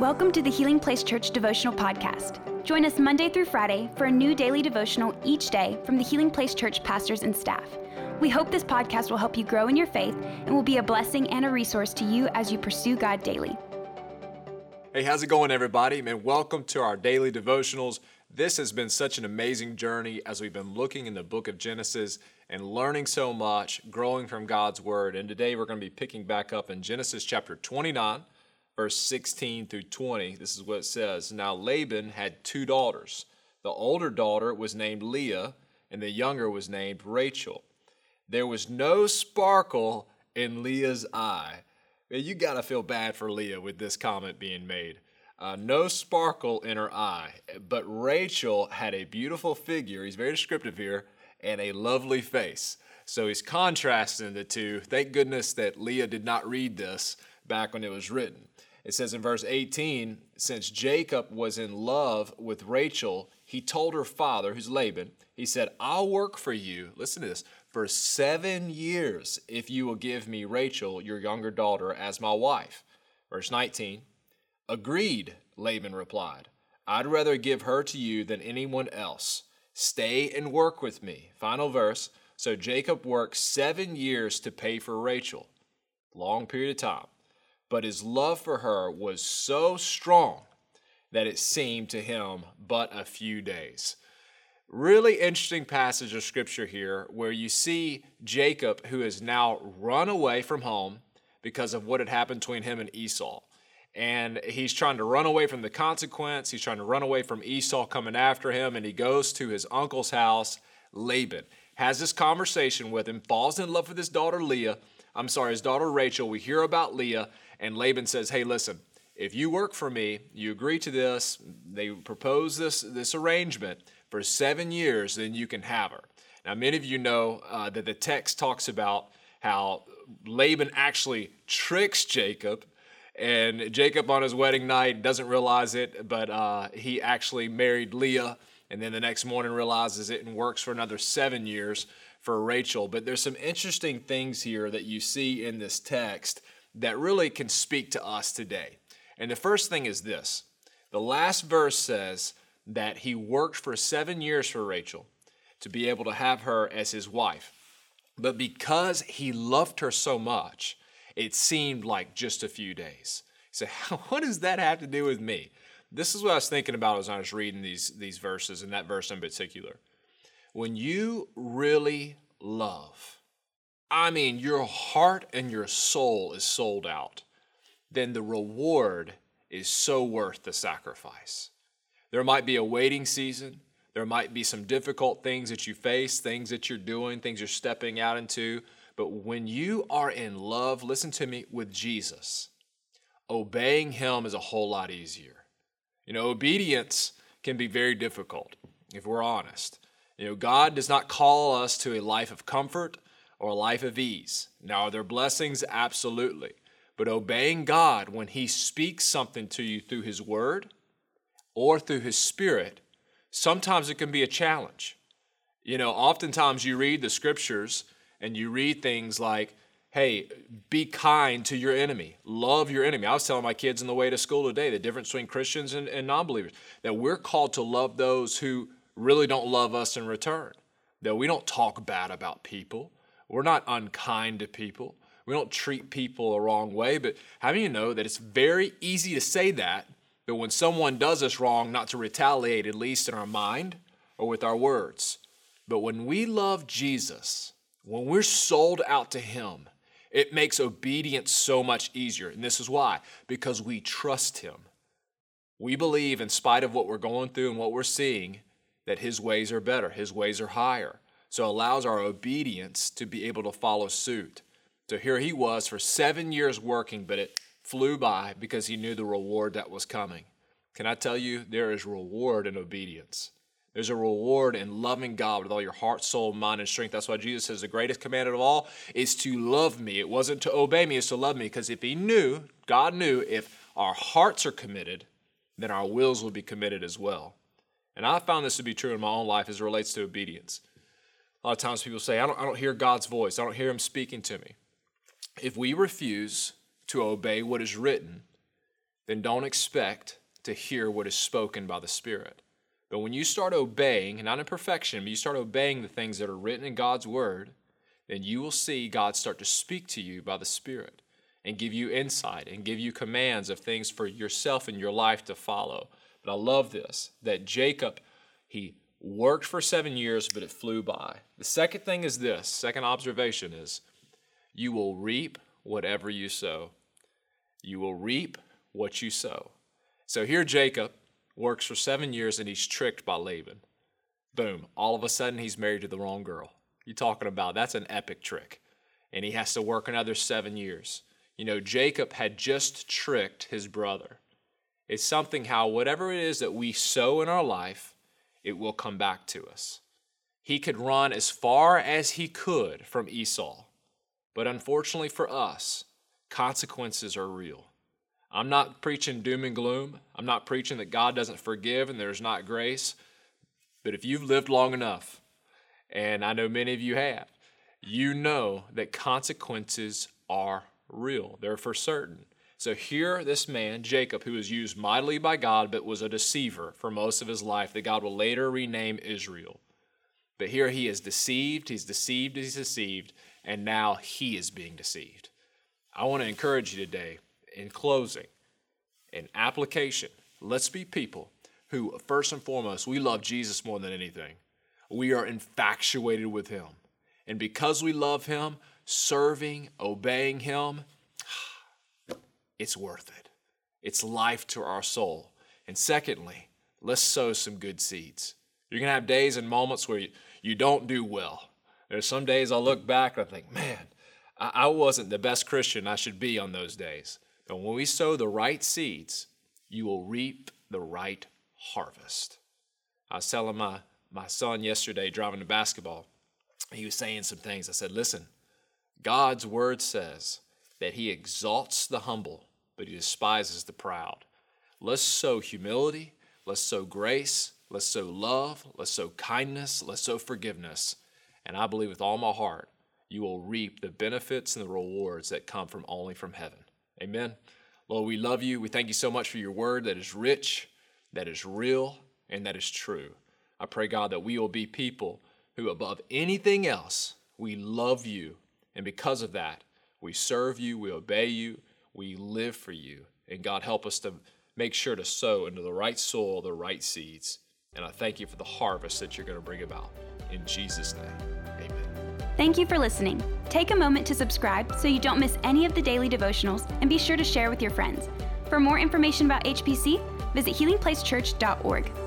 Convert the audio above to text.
Welcome to the Healing Place Church Devotional Podcast. Join us Monday through Friday for a new daily devotional each day from the Healing Place Church pastors and staff. We hope this podcast will help you grow in your faith and will be a blessing and a resource to you as you pursue God daily. Hey, how's it going, everybody? Man, welcome to our daily devotionals. This has been such an amazing journey as we've been looking in the book of Genesis and learning so much, growing from God's Word. And today we're going to be picking back up in Genesis chapter 29, verse 16 through 20. This is what it says Now Laban had two daughters. The older daughter was named Leah, and the younger was named Rachel. There was no sparkle in Leah's eye. You got to feel bad for Leah with this comment being made. Uh, no sparkle in her eye, but Rachel had a beautiful figure. He's very descriptive here and a lovely face. So he's contrasting the two. Thank goodness that Leah did not read this back when it was written. It says in verse 18 Since Jacob was in love with Rachel, he told her father, who's Laban, he said, I'll work for you, listen to this, for seven years if you will give me Rachel, your younger daughter, as my wife. Verse 19 Agreed, Laban replied. I'd rather give her to you than anyone else. Stay and work with me. Final verse. So Jacob worked seven years to pay for Rachel. Long period of time. But his love for her was so strong that it seemed to him but a few days. Really interesting passage of scripture here where you see Jacob, who has now run away from home because of what had happened between him and Esau and he's trying to run away from the consequence. He's trying to run away from Esau coming after him, and he goes to his uncle's house, Laban. Has this conversation with him, falls in love with his daughter Leah. I'm sorry, his daughter Rachel. We hear about Leah, and Laban says, Hey, listen, if you work for me, you agree to this, they propose this, this arrangement for seven years, then you can have her. Now, many of you know uh, that the text talks about how Laban actually tricks Jacob and Jacob on his wedding night doesn't realize it, but uh, he actually married Leah, and then the next morning realizes it and works for another seven years for Rachel. But there's some interesting things here that you see in this text that really can speak to us today. And the first thing is this the last verse says that he worked for seven years for Rachel to be able to have her as his wife. But because he loved her so much, it seemed like just a few days. So, what does that have to do with me? This is what I was thinking about as I was reading these, these verses, and that verse in particular. When you really love, I mean, your heart and your soul is sold out, then the reward is so worth the sacrifice. There might be a waiting season. There might be some difficult things that you face, things that you're doing, things you're stepping out into. But when you are in love, listen to me, with Jesus, obeying Him is a whole lot easier. You know, obedience can be very difficult if we're honest. You know, God does not call us to a life of comfort or a life of ease. Now, are there blessings? Absolutely. But obeying God when He speaks something to you through His Word or through His Spirit, sometimes it can be a challenge. You know, oftentimes you read the scriptures and you read things like, hey, be kind to your enemy, love your enemy. I was telling my kids on the way to school today the difference between Christians and, and non believers, that we're called to love those who really don't love us in return, that we don't talk bad about people, we're not unkind to people. We don't treat people the wrong way, but how you know that it's very easy to say that, but when someone does us wrong, not to retaliate, at least in our mind or with our words. But when we love Jesus, when we're sold out to Him, it makes obedience so much easier. And this is why because we trust Him. We believe, in spite of what we're going through and what we're seeing, that His ways are better, His ways are higher. So allows our obedience to be able to follow suit. So here he was for seven years working, but it flew by because he knew the reward that was coming. Can I tell you, there is reward in obedience. There's a reward in loving God with all your heart, soul, mind, and strength. That's why Jesus says the greatest commandment of all is to love me. It wasn't to obey me, it's to love me. Because if He knew, God knew, if our hearts are committed, then our wills will be committed as well. And I found this to be true in my own life as it relates to obedience. A lot of times people say, I don't, I don't hear God's voice, I don't hear Him speaking to me. If we refuse to obey what is written, then don't expect to hear what is spoken by the Spirit. But when you start obeying, not in perfection, but you start obeying the things that are written in God's Word, then you will see God start to speak to you by the Spirit and give you insight and give you commands of things for yourself and your life to follow. But I love this that Jacob, he worked for seven years, but it flew by. The second thing is this second observation is you will reap whatever you sow. You will reap what you sow. So here, Jacob works for seven years and he's tricked by Laban. Boom, all of a sudden he's married to the wrong girl. You're talking about that's an epic trick. And he has to work another seven years. You know, Jacob had just tricked his brother. It's something how whatever it is that we sow in our life, it will come back to us. He could run as far as he could from Esau. But unfortunately for us, consequences are real. I'm not preaching doom and gloom. I'm not preaching that God doesn't forgive and there's not grace. But if you've lived long enough, and I know many of you have, you know that consequences are real. They're for certain. So here, this man, Jacob, who was used mightily by God, but was a deceiver for most of his life, that God will later rename Israel. But here he is deceived, he's deceived, he's deceived, and now he is being deceived. I want to encourage you today in closing, in application, let's be people who, first and foremost, we love Jesus more than anything. We are infatuated with Him. And because we love Him, serving, obeying Him, it's worth it. It's life to our soul. And secondly, let's sow some good seeds. You're going to have days and moments where you, you don't do well. There's some days I'll look back and I think, man, I, I wasn't the best Christian I should be on those days. But when we sow the right seeds, you will reap the right harvest. I was telling my, my son yesterday driving to basketball, he was saying some things. I said, Listen, God's word says that he exalts the humble, but he despises the proud. Let's sow humility, let's sow grace, let's sow love, let's sow kindness, let's sow forgiveness. And I believe with all my heart, you will reap the benefits and the rewards that come from only from heaven. Amen. Lord, we love you. We thank you so much for your word that is rich, that is real, and that is true. I pray, God, that we will be people who, above anything else, we love you. And because of that, we serve you, we obey you, we live for you. And God, help us to make sure to sow into the right soil, the right seeds. And I thank you for the harvest that you're going to bring about. In Jesus' name. Amen. Thank you for listening. Take a moment to subscribe so you don't miss any of the daily devotionals and be sure to share with your friends. For more information about HPC, visit healingplacechurch.org.